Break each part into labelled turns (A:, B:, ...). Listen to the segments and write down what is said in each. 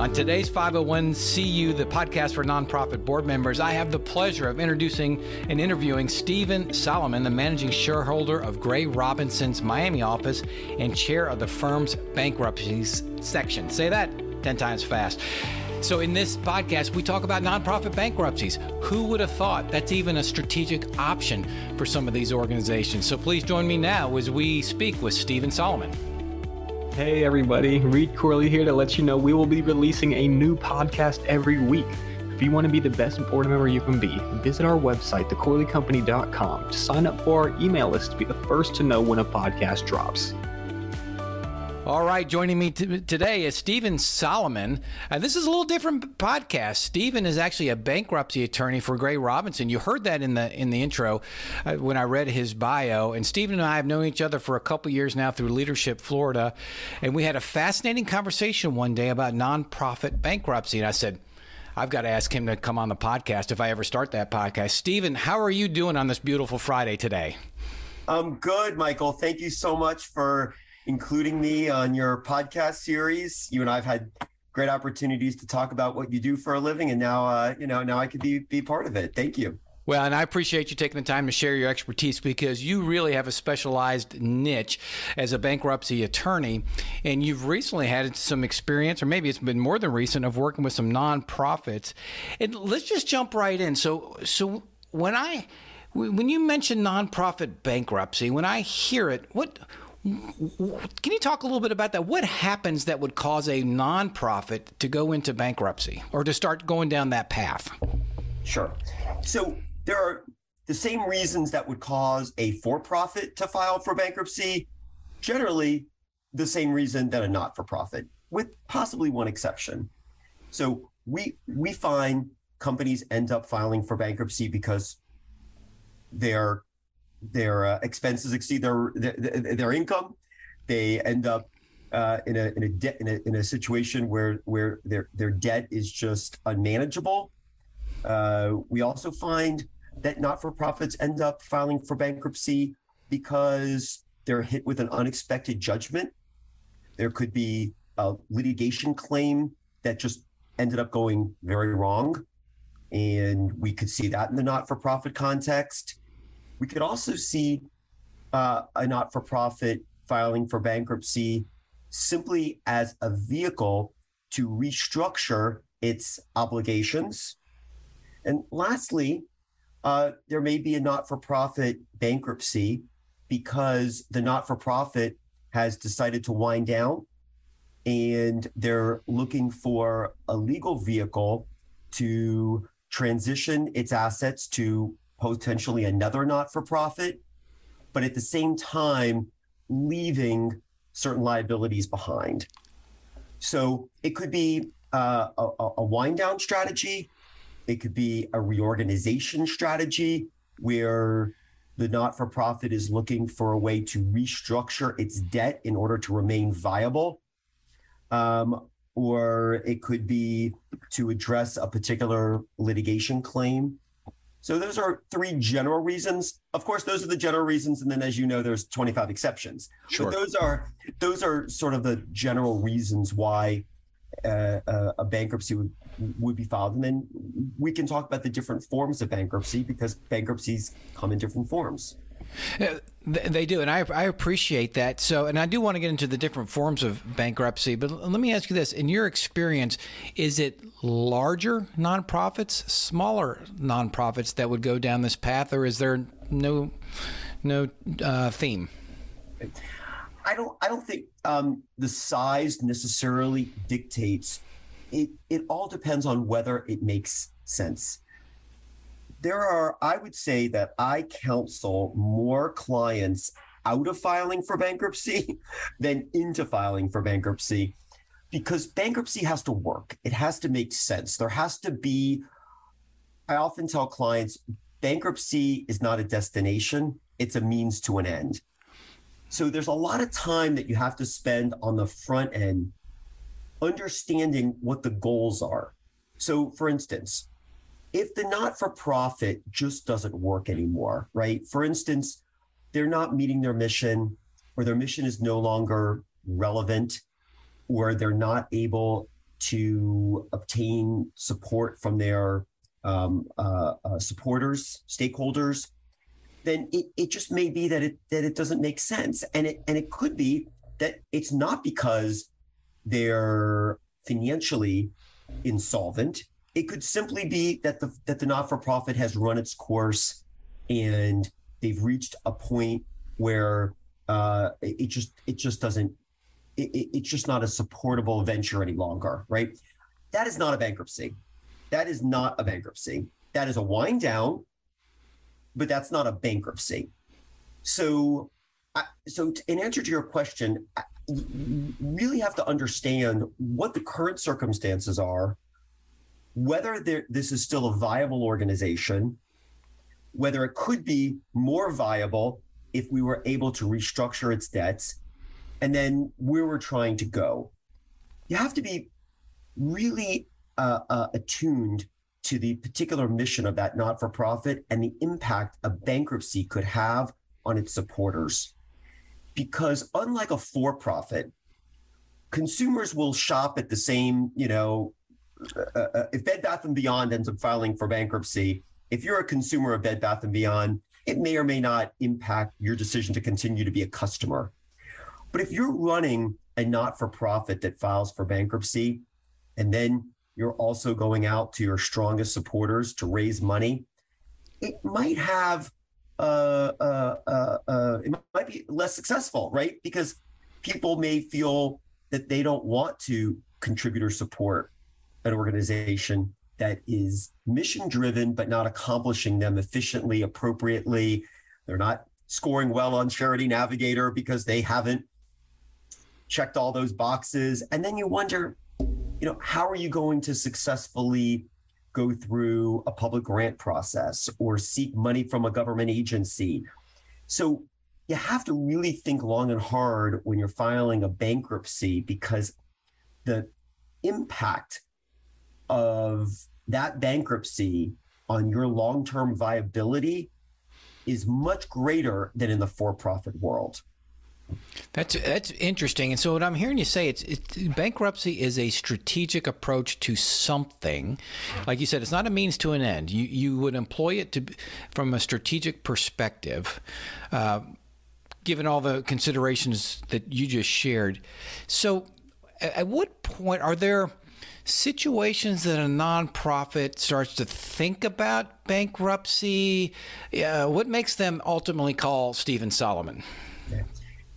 A: On today's 501(c) You, the podcast for nonprofit board members, I have the pleasure of introducing and interviewing Steven Solomon, the managing shareholder of GrayRobinson's Miami office and chair of the firm's bankruptcies section. Say that 10 times fast. So, in this podcast, we talk about nonprofit bankruptcies. Who would have thought that's even a strategic option for some of these organizations? So, please join me now as we speak with Steven Solomon.
B: Hey everybody, Reed Corley here to let you know we will be releasing a new podcast every week. If you want to be the best board member you can be, visit our website, thecorleycompany.com, to sign up for our email list to be the first to know when a podcast drops.
A: All right, joining me t- today is Steven Solomon. Uh, this is a little different podcast. Steven is actually a bankruptcy attorney for GrayRobinson. You heard that in the in the intro uh, when I read his bio. And Steven and I have known each other for a couple years now through Leadership Florida, and we had a fascinating conversation one day about nonprofit bankruptcy. And I said. I've got to ask him to come on the podcast if I ever start that podcast. Steven, how are you doing on this beautiful Friday today?
C: I'm good, Michael. Thank you so much for including me on your podcast series. You and I've had great opportunities to talk about what you do for a living, and now, uh, you know, now I could be be part of it. Thank you.
A: Well, and I appreciate you taking the time to share your expertise because you really have a specialized niche as a bankruptcy attorney. And you've recently had some experience, or maybe it's been more than recent, of working with some nonprofits. And let's just jump right in. So, so when I when you mention nonprofit bankruptcy, when I hear it, what can you talk a little bit about that? What happens that would cause a nonprofit to go into bankruptcy or to start going down that path?
C: Sure. So there are the same reasons that would cause a for-profit to file for bankruptcy, generally the same reason that a not-for-profit, with possibly one exception. So we we find companies end up filing for bankruptcy because they're their uh, expenses exceed their, their, their income. They end up uh, in a in a debt in a, in a situation where where their their debt is just unmanageable. Uh, we also find that not for profits end up filing for bankruptcy because they're hit with an unexpected judgment. There could be a litigation claim that just ended up going very wrong. And we could see that in the not for profit context. We could also see uh, a not for profit filing for bankruptcy simply as a vehicle to restructure its obligations. And lastly, uh, there may be a not for profit bankruptcy because the not for profit has decided to wind down and they're looking for a legal vehicle to transition its assets to potentially another not for profit, but at the same time, leaving certain liabilities behind. So it could be uh, a, a wind down strategy, it could be a reorganization strategy where the not for profit is looking for a way to restructure its debt in order to remain viable. Um, or it could be to address a particular litigation claim so those are three general reasons. Of course, those are the general reasons, and then as you know, there's 25 exceptions. Sure. But those are those are sort of the general reasons why uh, uh, a bankruptcy would would be filed, and then we can talk about the different forms of bankruptcy because bankruptcies come in different forms.
A: They do, and I, I appreciate that. So, and I do want to get into the different forms of bankruptcy, but let me ask you this: in your experience, is it larger nonprofits, smaller nonprofits that would go down this path, or is there no no uh, theme?
C: I don't. I don't think um, the size necessarily dictates. It. It all depends on whether it makes sense there are, I would say that I counsel more clients out of filing for bankruptcy than into filing for bankruptcy because bankruptcy has to work. It has to make sense. There has to be, I often tell clients, bankruptcy is not a destination, it's a means to an end. So there's a lot of time that you have to spend on the front end understanding what the goals are. So, for instance, if the not for profit just doesn't work anymore, right? For instance, they're not meeting their mission or their mission is no longer relevant or they're not able to obtain support from their um, uh, uh, supporters, stakeholders, then it, it just may be that it that it doesn't make sense, and it and it could be that it's not because they're financially insolvent. It could simply be that the that the not for profit has run its course, and they've reached a point where uh, it just it just doesn't it, it's just not a supportable venture any longer, right? That is not a bankruptcy. That is not a bankruptcy. That is a wind down, but that's not a bankruptcy. So, so in answer to your question, you really have to understand what the current circumstances are, whether this is still a viable organization, whether it could be more viable if we were able to restructure its debts, and then where we're trying to go. You have to be really uh, uh, attuned to the particular mission of that not for profit and the impact a bankruptcy could have on its supporters. Because unlike a for profit, consumers will shop at the same, you know, uh, uh, if Bed Bath and Beyond ends up filing for bankruptcy, if you're a consumer of Bed Bath and Beyond, it may or may not impact your decision to continue to be a customer. But if you're running a not for profit that files for bankruptcy, and then you're also going out to your strongest supporters to raise money, it might have uh, uh, uh, uh, it might be less successful, right? Because people may feel that they don't want to contribute or support an organization that is mission driven but not accomplishing them efficiently, appropriately. They're not scoring well on Charity Navigator because they haven't checked all those boxes. And then you wonder, you know, how are you going to successfully go through a public grant process or seek money from a government agency? So you have to really think long and hard when you're filing a bankruptcy because the impact of that bankruptcy on your long term viability is much greater than in the for profit world.
A: That's that's interesting. And so what I'm hearing you say it's, it's, bankruptcy is a strategic approach to something. Like you said, it's not a means to an end. You you would employ it to from a strategic perspective, uh, given all the considerations that you just shared. So, at what point are there? Situations that a nonprofit starts to think about bankruptcy? Uh, what makes them ultimately call Steven Solomon?
C: Okay.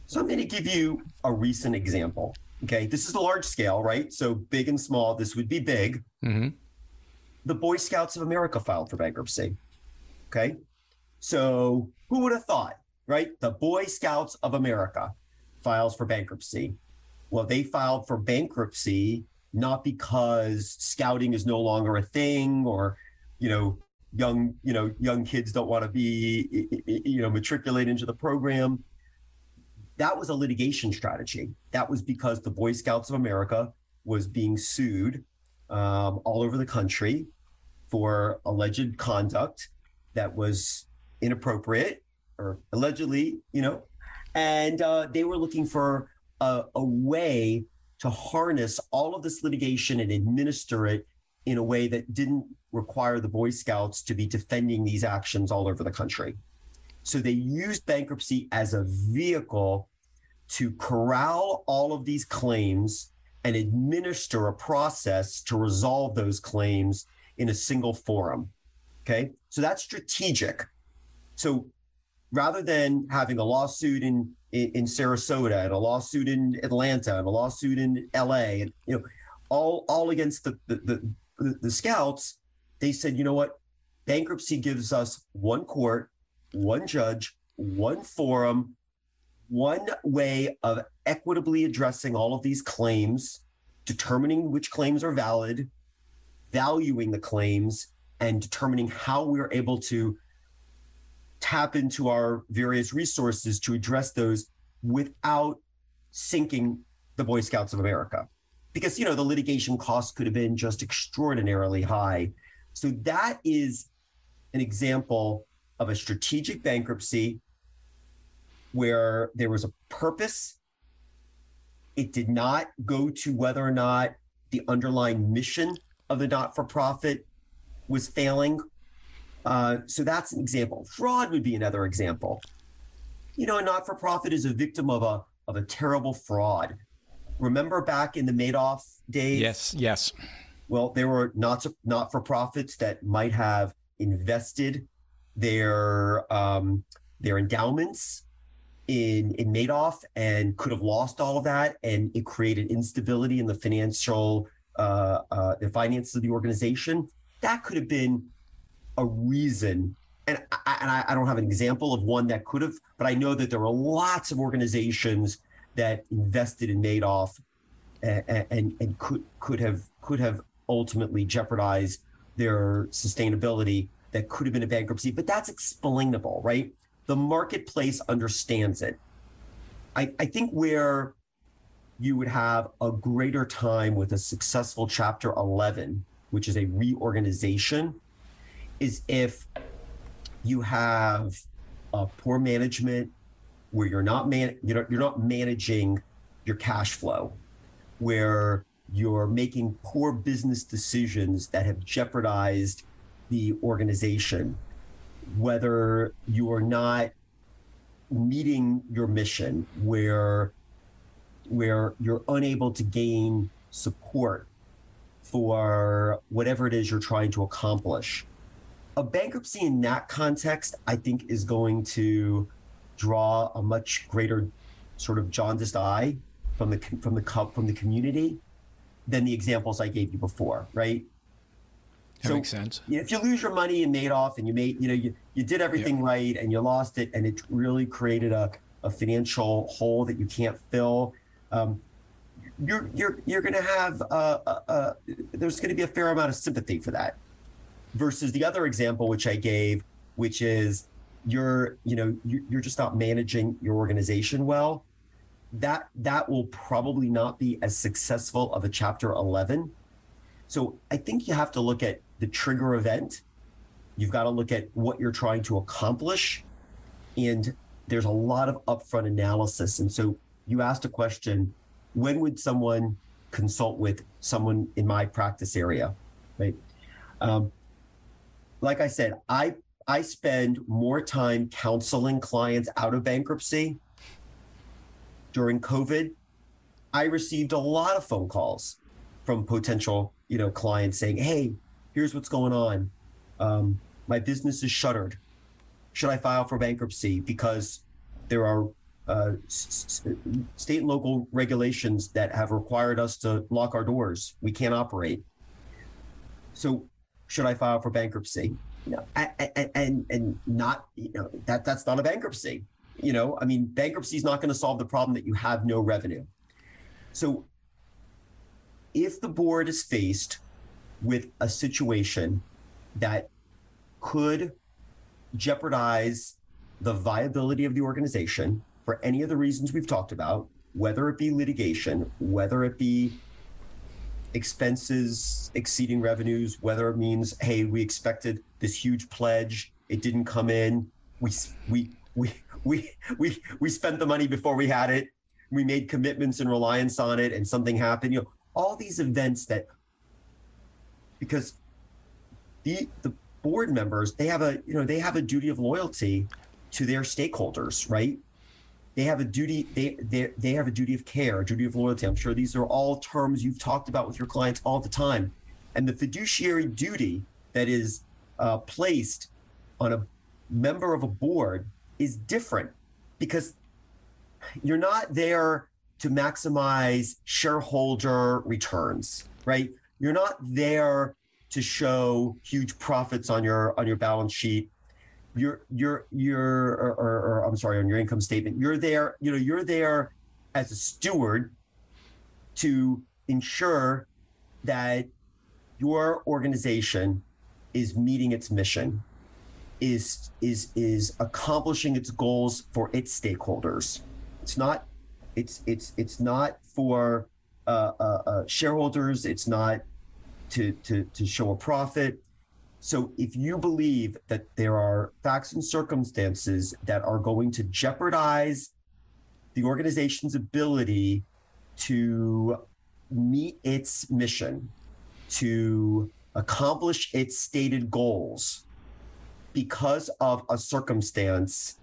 C: So I'm going to give you a recent example. Okay, this is a large scale, right? So big and small. This would be big. Mm-hmm. The Boy Scouts of America filed for bankruptcy. Okay, so who would have thought, right? The Boy Scouts of America files for bankruptcy. Well, they filed for bankruptcy not because scouting is no longer a thing or you know young you know young kids don't want to be you know matriculate into the program. That was a litigation strategy. That was because the boy scouts of america was being sued um, all over the country for alleged conduct that was inappropriate or allegedly you know and uh, they were looking for a, a way to harness all of this litigation and administer it in a way that didn't require the Boy Scouts to be defending these actions all over the country. So they used bankruptcy as a vehicle to corral all of these claims and administer a process to resolve those claims in a single forum. Okay. So that's strategic. So rather than having a lawsuit in in, in Sarasota and a lawsuit in Atlanta and a lawsuit in LA and you know all all against the the, the, the scouts they said you know what? Bankruptcy gives us one court one judge one forum one way of equitably addressing all of these claims determining which claims are valid valuing the claims and determining how we're able to tap into our various resources to address those without sinking the Boy Scouts of America. Because, you know, the litigation costs could have been just extraordinarily high. So that is an example of a strategic bankruptcy where there was a purpose. It did not go to whether or not the underlying mission of the not-for-profit was failing. Uh, so that's an example. Fraud would be another example. You know, a not-for-profit is a victim of a of a terrible fraud. Remember back in the Madoff days?
A: Yes, yes.
C: Well, there were not not for profits that might have invested their um, their endowments in in Madoff and could have lost all of that, and it created instability in the financial uh, uh, the finances of the organization. That could have been a reason. And I, and I, don't have an example of one that could have, but I know that there are lots of organizations that invested in Madoff and, and, and could could have could have ultimately jeopardized their sustainability that could have been a bankruptcy, but that's explainable, right? The marketplace understands it. I, I think where you would have a greater time with a successful Chapter 11, which is a reorganization, is if you have a poor management where you're not man you're, you're not managing your cash flow, where you're making poor business decisions that have jeopardized the organization, whether you are not meeting your mission, where where you're unable to gain support for whatever it is you're trying to accomplish. A bankruptcy in that context, I think, is going to draw a much greater sort of jaundiced eye from the from the from the community than the examples I gave you before, right?
A: That so, makes sense.
C: If you lose your money in Madoff and you made, you know, you, you did everything yeah. right and you lost it and it really created a, a financial hole that you can't fill, um, you're you're you're going to have uh, uh, uh, there's going to be a fair amount of sympathy for that. Versus the other example which I gave, which is you're you know you're just not managing your organization well. That that will probably not be as successful of a chapter 11 so i think you have to look at the trigger event. You've got to look at what you're trying to accomplish. And there's a lot of upfront analysis. And so you asked a question when would someone consult with someone in my practice area right? Um, like i said i i spend more time counseling clients out of bankruptcy during COVID, I received a lot of phone calls from potential, you know, clients saying, "Hey, here's what's going on. Um, my business is shuttered. Should I file for bankruptcy because there are uh, s- state and local regulations that have required us to lock our doors. We can't operate. So, should I file for bankruptcy? You know, and, and and not you know that that's not a bankruptcy. You know, I mean, bankruptcy is not going to solve the problem that you have no revenue. So, if the board is faced with a situation that could jeopardize the viability of the organization for any of the reasons we've talked about, whether it be litigation, whether it be expenses exceeding revenues, whether it means, hey, we expected this huge pledge, it didn't come in, we we we we we we spent the money before we had it. We made commitments and reliance on it, and something happened. You know, all these events that because the the board members they have a you know they have a duty of loyalty to their stakeholders, right? They have a duty they they they have a duty of care, a duty of loyalty. I'm sure these are all terms you've talked about with your clients all the time, and the fiduciary duty that is uh, placed on a member of a board is different because you're not there to maximize shareholder returns, right? You're not there to show huge profits on your on your balance sheet. You're you're you're or, or, or I'm sorry on your income statement. You're there, you know, you're there as a steward to ensure that your organization is meeting its mission is is is accomplishing its goals for its stakeholders. It's not it's it's it's not for uh, uh, uh, shareholders. It's not to to to show a profit. So if you believe that there are facts and circumstances that are going to jeopardize the organization's ability to meet its mission, to accomplish its stated goals because of a circumstance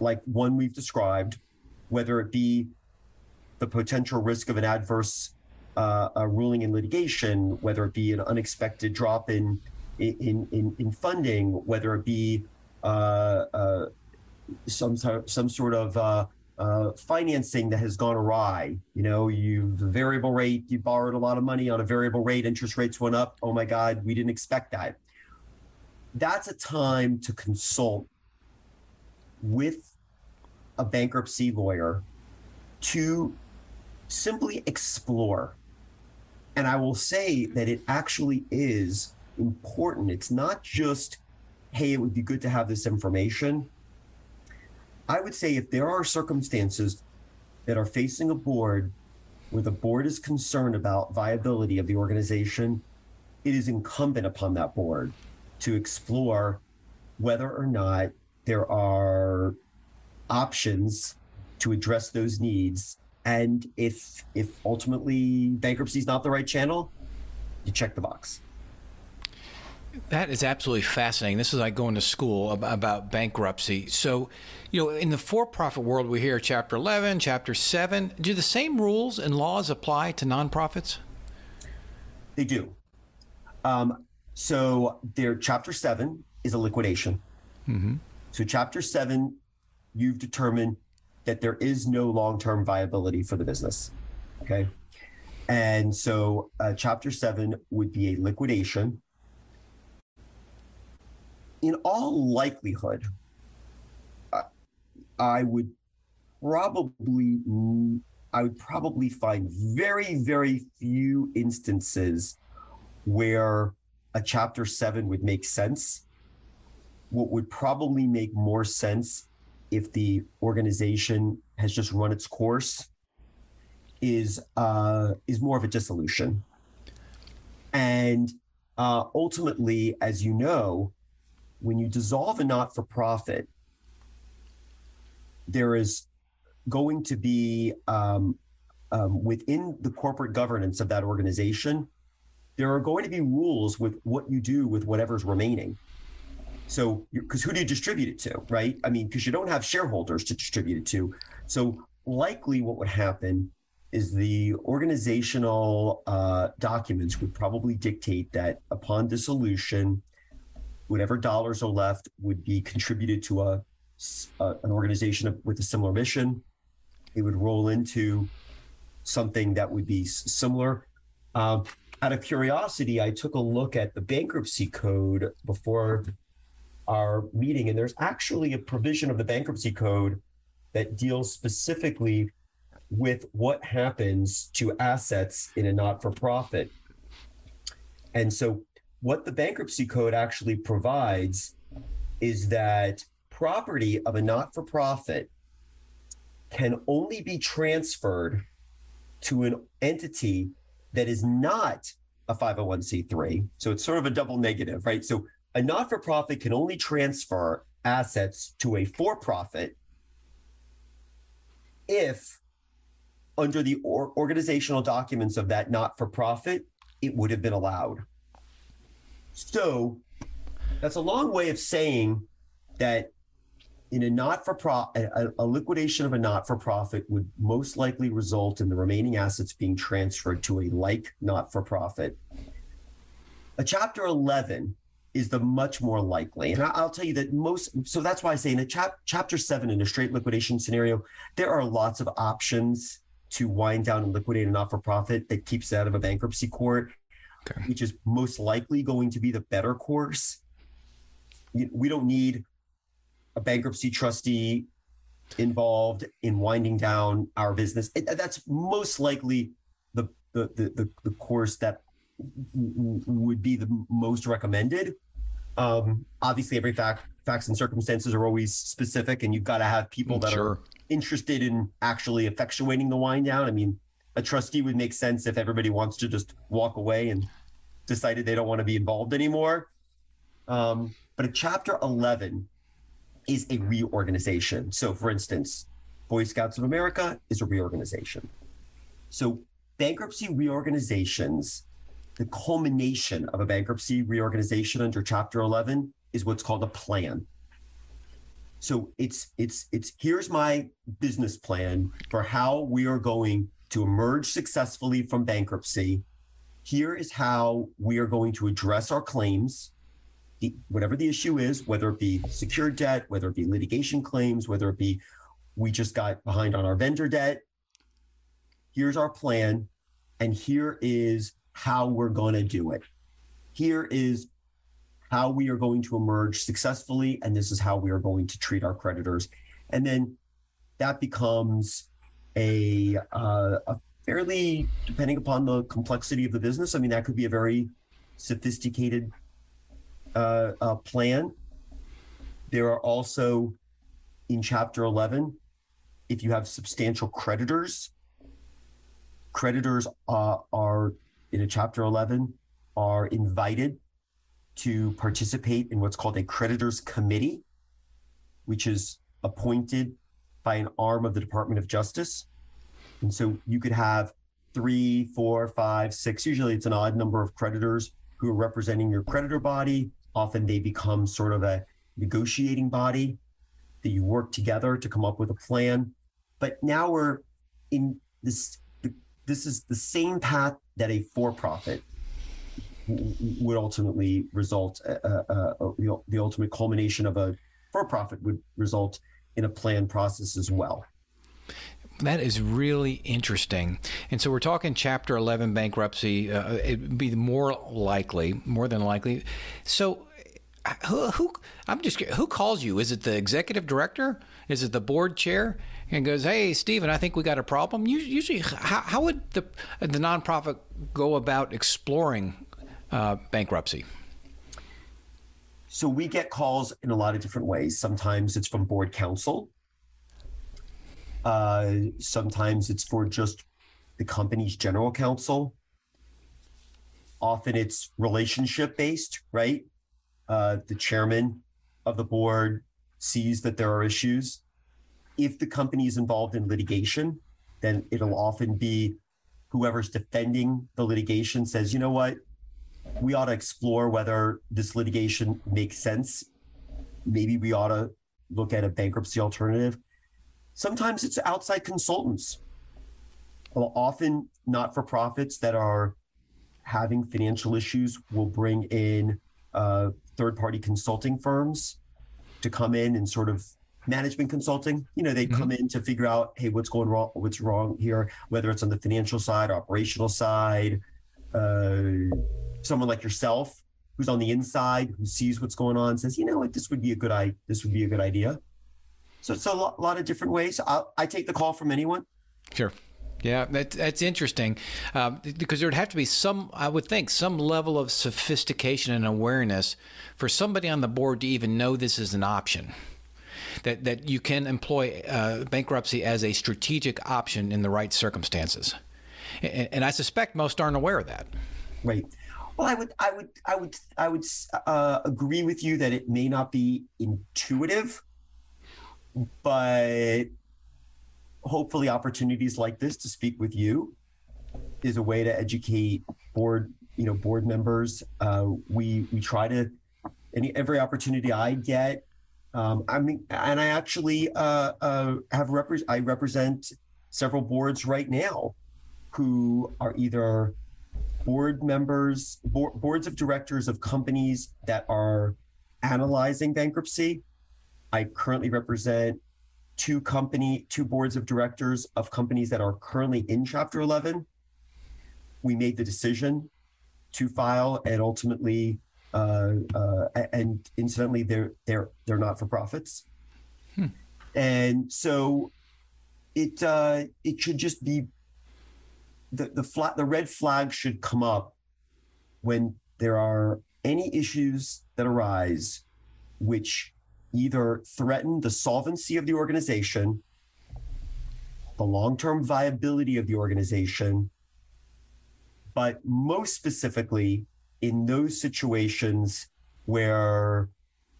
C: like one we've described, whether it be the potential risk of an adverse uh, ruling in litigation, whether it be an unexpected drop in in in, in funding, whether it be uh, uh, some some sort of uh, uh, financing that has gone awry. You know, you've variable rate, you borrowed a lot of money on a variable rate, interest rates went up. Oh my God, we didn't expect that. That's a time to consult with a bankruptcy lawyer to simply explore. And I will say that it actually is important. It's not just, hey, it would be good to have this information. I would say if there are circumstances that are facing a board where the board is concerned about viability of the organization, it is incumbent upon that board to explore whether or not there are options to address those needs and if if ultimately bankruptcy is not the right channel you check the box
A: that is absolutely fascinating. This is like going to school about bankruptcy. So, you know, in the for profit world, we hear Chapter 11, Chapter 7. Do the same rules and laws apply to nonprofits?
C: They do. Um, so, their Chapter 7 is a liquidation. Mm-hmm. So, Chapter 7, you've determined that there is no long term viability for the business. Okay. And so, uh, Chapter 7 would be a liquidation in all likelihood, I would probably I would probably find very very few instances where a chapter 7 would make sense. What would probably make more sense if the organization has just run its course is uh, is more of a dissolution. And uh, ultimately, as you know, when you dissolve a not for profit, there is going to be um, um, within the corporate governance of that organization, there are going to be rules with what you do with whatever's remaining. So, because who do you distribute it to, right? I mean, because you don't have shareholders to distribute it to. So, likely what would happen is the organizational uh, documents would probably dictate that upon dissolution, whatever dollars are left would be contributed to a, a an organization with a similar mission. It would roll into something that would be similar. Uh, out of curiosity, I took a look at the bankruptcy code before our meeting, and there's actually a provision of the bankruptcy code that deals specifically with what happens to assets in a not for profit. And so what the bankruptcy code actually provides is that property of a not for profit can only be transferred to an entity that is not a 501c3. So it's sort of a double negative, right? So a not for profit can only transfer assets to a for profit if, under the or- organizational documents of that not for profit, it would have been allowed. So that's a long way of saying that in a not for profit, a, a, liquidation of a not for profit would most likely result in the remaining assets being transferred to a like not for profit. A chapter 11 is the much more likely. And I'll tell you that most, so that's why I say in a chap, chapter seven, in a straight liquidation scenario, there are lots of options to wind down and liquidate a not for profit that keeps it out of a bankruptcy court okay. which is most likely going to be the better course. We don't need a bankruptcy trustee involved in winding down our business. That's most likely the the the, the course that would be the most recommended. Um, obviously, every fact, facts and circumstances are always specific, and you've got to have people that sure. are interested in actually effectuating the wind down. I mean, a trustee would make sense if everybody wants to just walk away and decided they don't want to be involved anymore. Um, but a chapter 11 is a reorganization. So, for instance, Boy Scouts of America is a reorganization. So, bankruptcy reorganizations, the culmination of a bankruptcy reorganization under Chapter 11 is what's called a plan. So it's it's it's here's my business plan for how we are going to emerge successfully from bankruptcy. Here is how we are going to address our claims, whatever the issue is, whether it be secured debt, whether it be litigation claims, whether it be we just got behind on our vendor debt. Here's our plan, and here is how we're going to do it. Here is how we are going to emerge successfully, and this is how we are going to treat our creditors. And then that becomes a, uh, a fairly, depending upon the complexity of the business, I mean, that could be a very sophisticated uh, uh, plan. There are also in Chapter 11, if you have substantial creditors, creditors uh, are in a Chapter 11 are invited to participate in what's called a creditors committee, which is appointed by an arm of the Department of Justice. And so you could have three, four, five, six, usually it's an odd number of creditors who are representing your creditor body. Often they become sort of a negotiating body that you work together to come up with a plan. But now we're in this, this is the same path that a for profit would ultimately result, uh, uh, uh, the, ultimate culmination of a for profit would result in a planned process as well.
A: That is really interesting. And so we're talking Chapter 11 bankruptcy. Uh, it'd be more likely, more than likely. So who, who, I'm just who calls you? Is it the executive director? Is it the board chair? And goes, hey, Steven, I think we got a problem. Usually, how, how would the the nonprofit go about exploring uh, bankruptcy?
C: So we get calls in a lot of different ways. Sometimes it's from board counsel. Uh, sometimes it's for just the company's general counsel. Often it's relationship based, right? Uh, the chairman of the board sees that there are issues. If the company is involved in litigation, then it'll often be whoever's defending the litigation says, you know what, we ought to explore whether this litigation makes sense. Maybe we ought to look at a bankruptcy alternative. Sometimes it's outside consultants, well, often not for profits that are having financial issues will bring in uh, third party consulting firms to come in and sort of management consulting. You know, they mm-hmm. come in to figure out, hey, what's going wrong, what's wrong here, whether it's on the financial side, operational side, uh, someone like yourself who's on the inside who sees what's going on says you know what this would be a good i this would be a good idea so it's a lot, lot of different ways I, I take the call from anyone
A: sure yeah, that, that's interesting uh, because there would have to be some, I would think, some level of sophistication and awareness for somebody on the board to even know this is an option. That, that you can employ uh, bankruptcy as a strategic option in the right circumstances. And, and I suspect most aren't aware of that.
C: Right. Well, I would, I would, I would, I would uh, agree with you that it may not be intuitive, but hopefully, opportunities like this to speak with you is a way to educate board, you know, board members. Uh, we we try to any every opportunity I get. Um, I mean, and I actually uh, uh, have repre- I represent several boards right now who are either board members, board, boards of directors of companies that are analyzing bankruptcy. I currently represent two company, two boards of directors of companies that are currently in Chapter 11. We made the decision to file, and ultimately, uh, uh, and incidentally, they're they're they're not for profits, hmm. and so it uh, it should just be the the flat the red flag should come up when there are any issues that arise which either threaten the solvency of the organization the long-term viability of the organization but most specifically in those situations where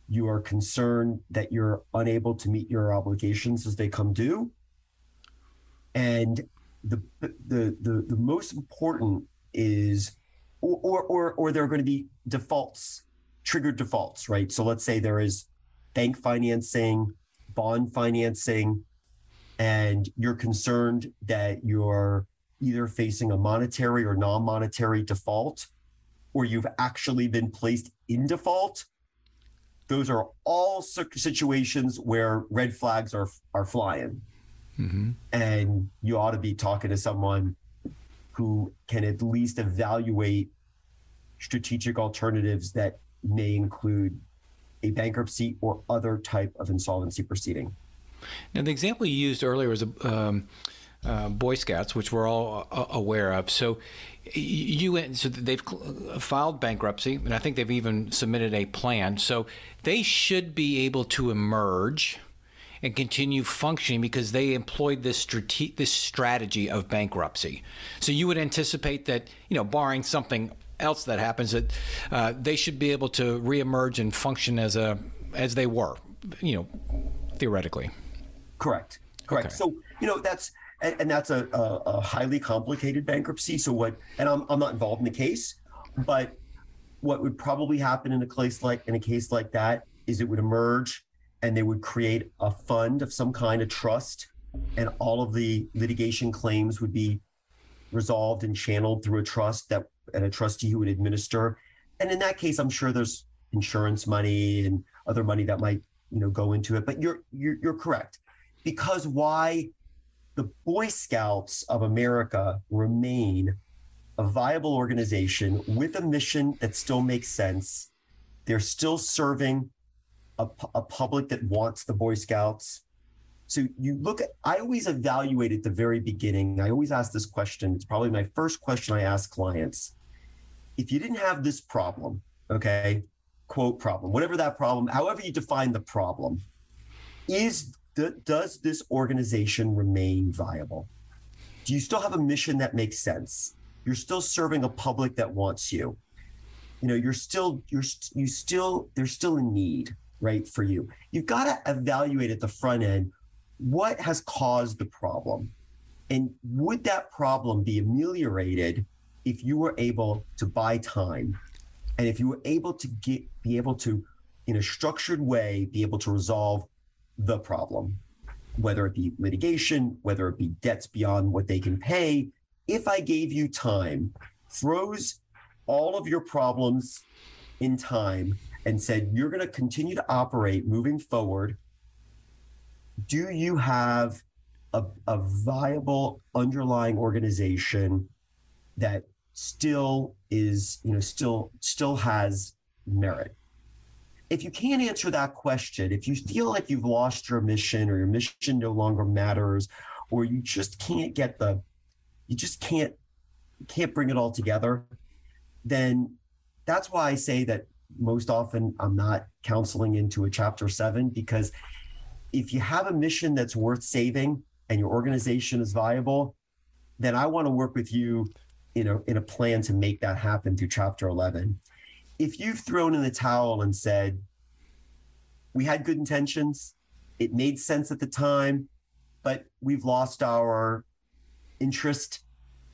C: you are concerned that you're unable to meet your obligations as they come due. And the the the, the most important is or, or or or there are going to be defaults triggered defaults right? So let's say there is bank financing bond financing and you're concerned that you're either facing a monetary or non-monetary default or you've actually been placed in default those are all situations where red flags are are flying mm-hmm. and you ought to be talking to someone who can at least evaluate strategic alternatives that may include a bankruptcy or other type of insolvency proceeding.
A: Now, the example you used earlier was um, uh, Boy Scouts, which we're all uh, aware of. So, you went. So they've filed bankruptcy, and I think they've even submitted a plan. So they should be able to emerge and continue functioning because they employed this strate- this strategy of bankruptcy. So you would anticipate that, you know, barring something else that happens, that uh, they should be able to reemerge and function as a as they were, you know, theoretically.
C: Correct. Correct. Okay. So you know that's and, and that's a, a, a highly complicated bankruptcy. So what? And I'm I'm not involved in the case, but what would probably happen in a case like in a case like that is it would emerge and they would create a fund of some kind of trust and all of the litigation claims would be resolved and channeled through a trust that and a trustee who would administer and in that case i'm sure there's insurance money and other money that might you know go into it but you're you're, you're correct because why the boy scouts of america remain a viable organization with a mission that still makes sense they're still serving a, a public that wants the Boy Scouts. So you look at, I always evaluate at the very beginning. I always ask this question. It's probably my first question I ask clients. If you didn't have this problem, okay, quote problem, whatever that problem, however you define the problem, is the, does this organization remain viable? Do you still have a mission that makes sense? You're still serving a public that wants you. You know, you're still you're you still there's still a need right for you you've got to evaluate at the front end what has caused the problem and would that problem be ameliorated if you were able to buy time and if you were able to get be able to in a structured way be able to resolve the problem whether it be litigation whether it be debts beyond what they can pay if i gave you time throws all of your problems in time and said, You're going to continue to operate moving forward. Do you have a, a viable underlying organization that still is, you know, still still has merit? If you can't answer that question, if you feel like you've lost your mission or your mission no longer matters, or you just can't get the, you just can't can't bring it all together, then that's why I say that most often I'm not counseling into a chapter seven because if you have a mission that's worth saving and your organization is viable, then I want to work with you you know in a plan to make that happen through chapter 11 if you've thrown in the towel and said we had good intentions. It made sense at the time but we've lost our interest.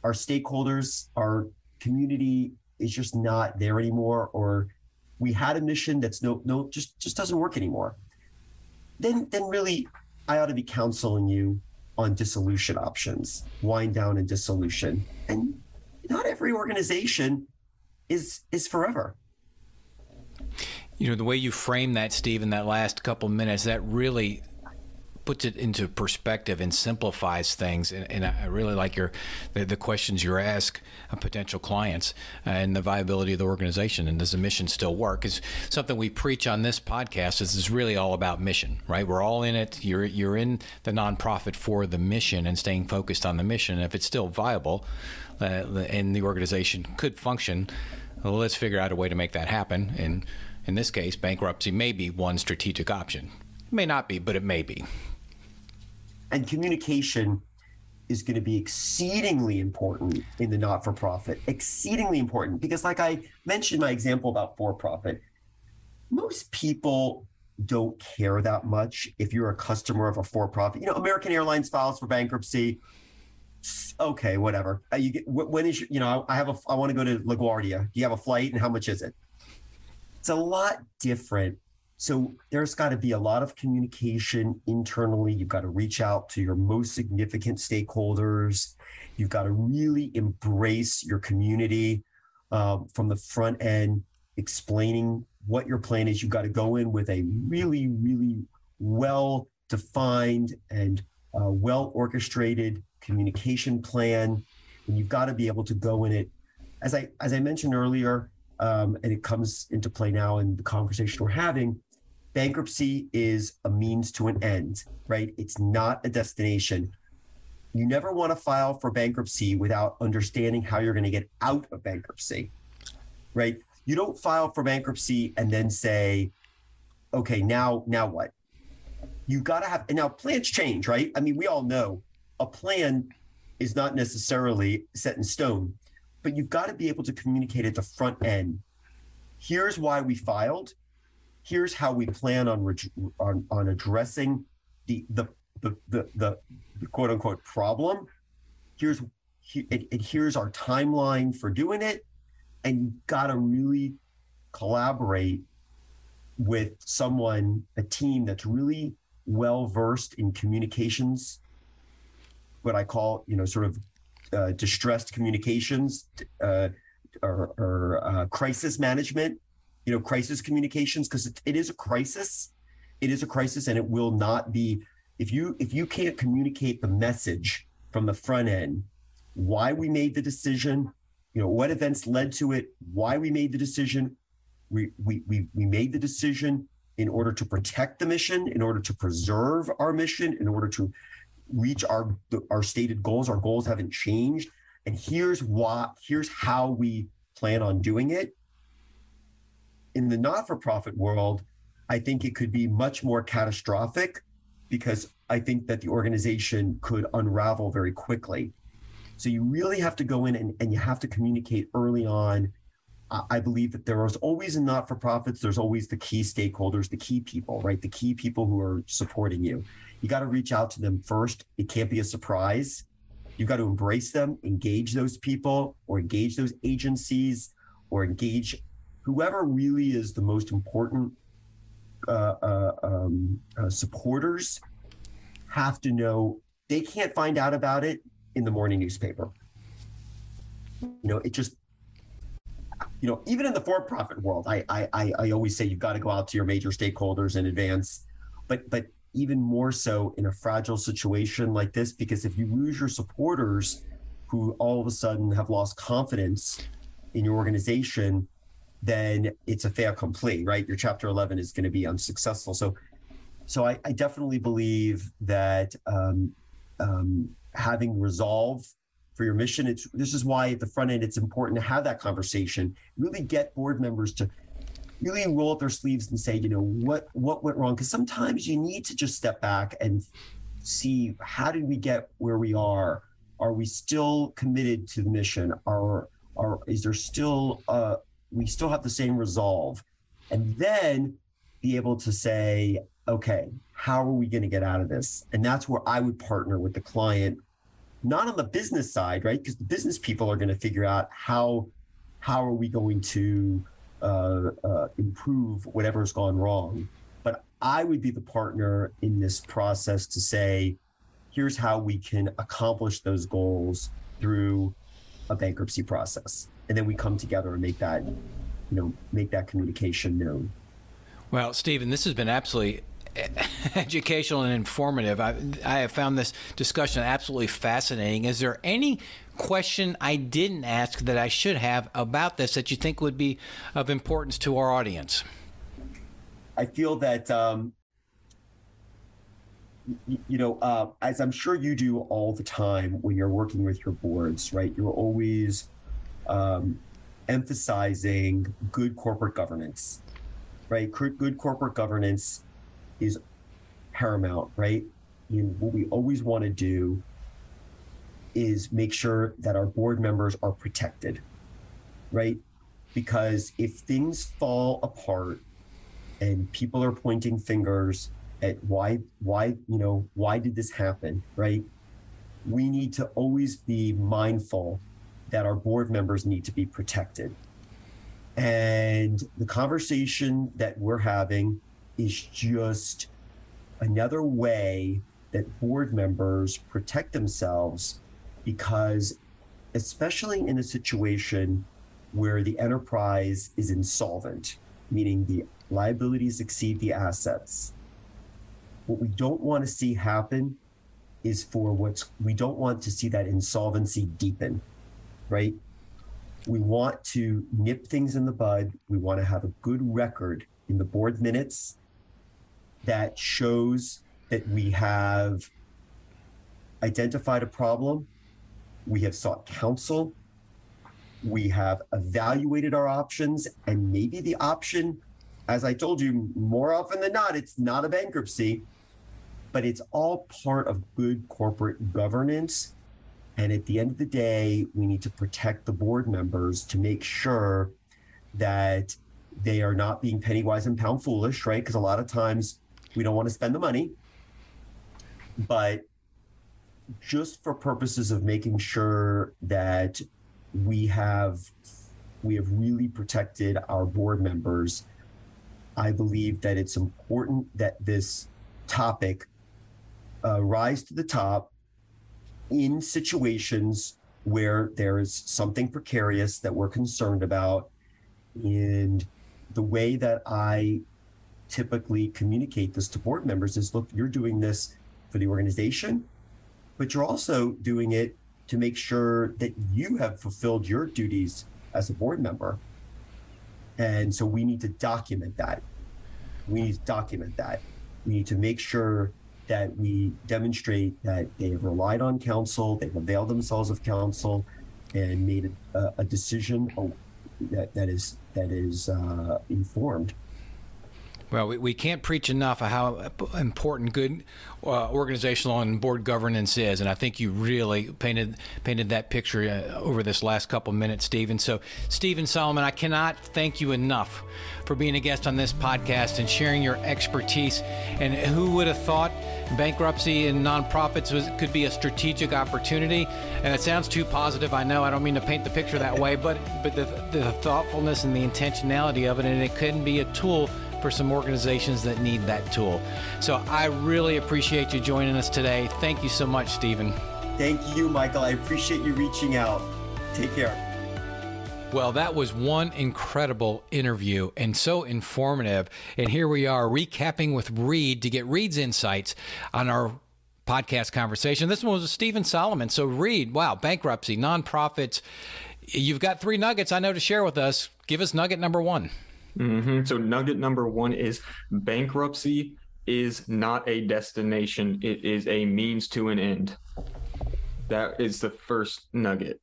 C: Our stakeholders our community is just not there anymore or we had a mission that's no no just just doesn't work anymore. Then then really i ought to be counseling you on dissolution options wind down and dissolution. And not every organization is is forever.
A: You know the way you frame that steve in that last couple minutes that really puts it into perspective and simplifies things. And, and I really like your the, the, questions you ask potential clients and the viability of the organization and does the mission still work is something we preach on this podcast. This is really all about mission, right? We're all in it. You're you're in the nonprofit for the mission and staying focused on the mission. If it's still viable, uh, and the organization could function, well, let's figure out a way to make that happen. And in this case, bankruptcy may be one strategic option. It may not be, but it may be
C: and communication is going to be exceedingly important in the not for profit, exceedingly important. Because, like I mentioned, my example about for profit, most people don't care that much if you're a customer of a for profit. You know, American Airlines files for bankruptcy. okay, whatever. Uh, you get when is your, you know I have a I want to go to LaGuardia. Do you have a flight and how much is it? It's a lot different. So there's got to be a lot of communication internally. You've got to reach out to your most significant stakeholders. You've got to really embrace your community um, from the front end, explaining what your plan is. You've got to go in with a really, really well defined and uh, well orchestrated communication plan, and you've got to be able to go in it. As I as I mentioned earlier, um, and it comes into play now in the conversation we're having. Bankruptcy is a means to an end, right? It's not a destination. You never want to file for bankruptcy without understanding how you're going to get out of bankruptcy, right? You don't file for bankruptcy and then say, okay, now now what? You've got to have and now plans change, right? I mean, we all know a plan is not necessarily set in stone, but you've got to be able to communicate at the front end. Here's why we filed. Here's how we plan on on, on addressing the the, the the the the quote unquote problem. Here's it here's our timeline for doing it, and you've got to really collaborate with someone, a team that's really well versed in communications what I call, you know, sort of uh, distressed communications uh, or, or uh, crisis management, you know, crisis communications, because it, it is a crisis. It is a crisis, and it will not be if you if you can't communicate the message from the front end, why we made the decision, you know, what events led to it, why we made the decision. We we we, we made the decision in order to protect the mission, in order to preserve our mission, in order to reach our our stated goals. Our goals haven't changed, and here's why. Here's how we plan on doing it. In the not-for-profit world, I think it could be much more catastrophic because I think that the organization could unravel very quickly. So you really have to go in and, and you have to communicate early on. I believe that there is always in not for profits, there's always the key stakeholders, the key people, right? The key people who are supporting you you got to reach out to them first. It can't be a surprise. You've got to embrace them, engage those people, or engage those agencies, or engage whoever really is the most important uh, uh, um, uh, supporters have to know they can't find out about it in the morning newspaper. You know, it just, you know, even in the for-profit world, I I I always say you've got to go out to your major stakeholders in advance, but but even more so in a fragile situation like this, because if you lose your supporters who all of a sudden have lost confidence in your organization, then it's a fait accompli, right? Your chapter 11 is going to be unsuccessful. So, so I, I definitely believe that um, um, having resolve for your mission, it's this is why at the front end it's important to have that conversation. Really get board members to really roll up their sleeves and say, you know, what what went wrong? Because sometimes you need to just step back and see how did we get where we are? Are we still committed to the mission? Are are is there still uh we still have the same resolve? And then be able to say, okay, how are we going to get out of this? And that's where I would partner with the client, not on the business side, right? Because the business people are going to figure out how how are we going to uh, uh, improve whatever's gone wrong. But I would be the partner in this process to say, here's how we can accomplish those goals through a bankruptcy process. And then we come together and make that, you know, make that communication known.
A: Well, Steven, this has been absolutely educational and informative. I, I have found this discussion absolutely fascinating. Is there any question I didn't ask that I should have about this that you think would be of importance to our audience?
C: I feel that, um, you, know, uh, as I'm sure you do all the time when you're working with your boards, right? You're always um, emphasizing good corporate governance, right? Good corporate governance is paramount, right? Know, what we always want to do is make sure that our board members are protected, right? Because if things fall apart and people are pointing fingers at why why you know why did this happen, right? we need to always be mindful that our board members need to be protected. And the conversation that we're having is just another way that board members protect themselves because, especially in a situation where the enterprise is insolvent, meaning the liabilities exceed the assets, what we don't want to see happen is for what's we don't want to see that insolvency deepen, right? We want to nip things in the bud. We want to have a good record in the board minutes that shows that we have identified a problem, we have sought counsel, we have evaluated our options, and maybe the option, as I told you, more often than not, it's not a bankruptcy, but it's all part of good corporate governance. And at the end of the day, we need to protect the board members to make sure that they are not being penny wise and pound foolish, right? Because a lot of times we don't want to spend the money. But just for purposes of making sure that we have we have really protected our board members, I believe that it's important that this topic uh, rise to the top in situations where there is something precarious that we're concerned about. And the way that I typically communicate this to board members is look, you're doing this for the organization, but you're also doing it to make sure that you have fulfilled your duties as a board member. And so we need to document that. We need to document that. We need to make sure that we demonstrate that they have relied on counsel, they've availed themselves of counsel, and made a, a decision that, that is that is uh, informed.
A: Well, we, we can't preach enough of how important good uh, organizational and board governance is, and I think you really painted painted that picture uh, over this last couple minutes, Steven. So, Steven Solomon, I cannot thank you enough for being a guest on this podcast and sharing your expertise. And who would have thought bankruptcy in nonprofits was, could be a strategic opportunity? And it sounds too positive. I know I don't mean to paint the picture that way, but but the, the thoughtfulness and the intentionality of it, and it can be a tool for some organizations that need that tool. So I really appreciate you joining us today. Thank you so much, Steven.
C: Thank you, Michael. I appreciate you reaching out. Take care.
A: Well, that was one incredible interview and so informative. And here we are recapping with Reed to get Reed's insights on our podcast conversation. This one was with Steven Solomon. So, Reed, wow, bankruptcy, nonprofits. You've got three nuggets I know to share with us. Give us nugget number one.
B: Mm-hmm. So nugget number one is bankruptcy is not a destination; it is a means to an end. That is the first nugget.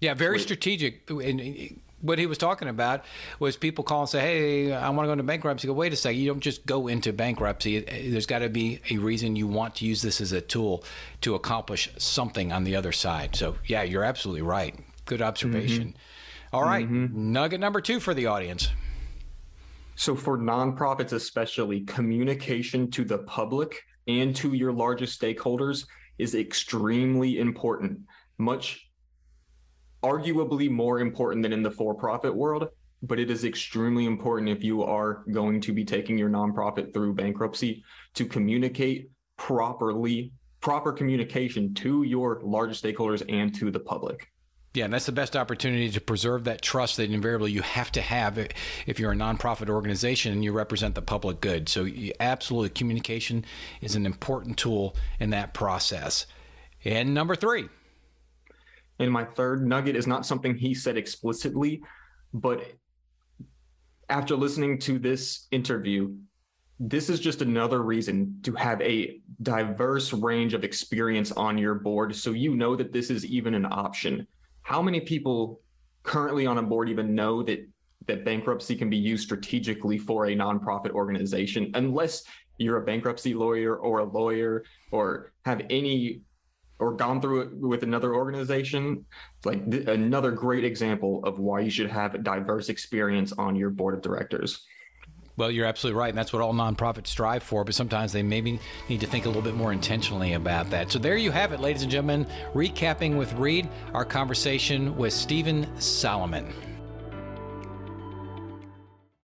A: Yeah, very Wait. strategic. And what he was talking about was people call and say, "Hey, I want to go into bankruptcy." Go, wait a second. You don't just go into bankruptcy. There's got to be a reason you want to use this as a tool to accomplish something on the other side. So, yeah, you're absolutely right. Good observation. Mm-hmm. All right, mm-hmm. nugget number two for the audience.
B: So, for nonprofits, especially, communication to the public and to your largest stakeholders is extremely important, much arguably more important than in the for profit world. But it is extremely important if you are going to be taking your nonprofit through bankruptcy to communicate properly, proper communication to your largest stakeholders and to the public.
A: Yeah, and that's the best opportunity to preserve that trust that invariably you have to have if you're a nonprofit organization and you represent the public good. So, absolutely, communication is an important tool in that process. And number three.
B: And my third nugget is not something he said explicitly, but after listening to this interview, this is just another reason to have a diverse range of experience on your board so you know that this is even an option how many people currently on a board even know that that bankruptcy can be used strategically for a nonprofit organization unless you're a bankruptcy lawyer or a lawyer or have any or gone through it with another organization? Like th- another great example of why you should have diverse experience on your board of directors
A: Well, you're absolutely right, and that's what all nonprofits strive for. But sometimes they maybe need to think a little bit more intentionally about that. So there you have it, ladies and gentlemen. Recapping with Reed, our conversation with Steven Solomon.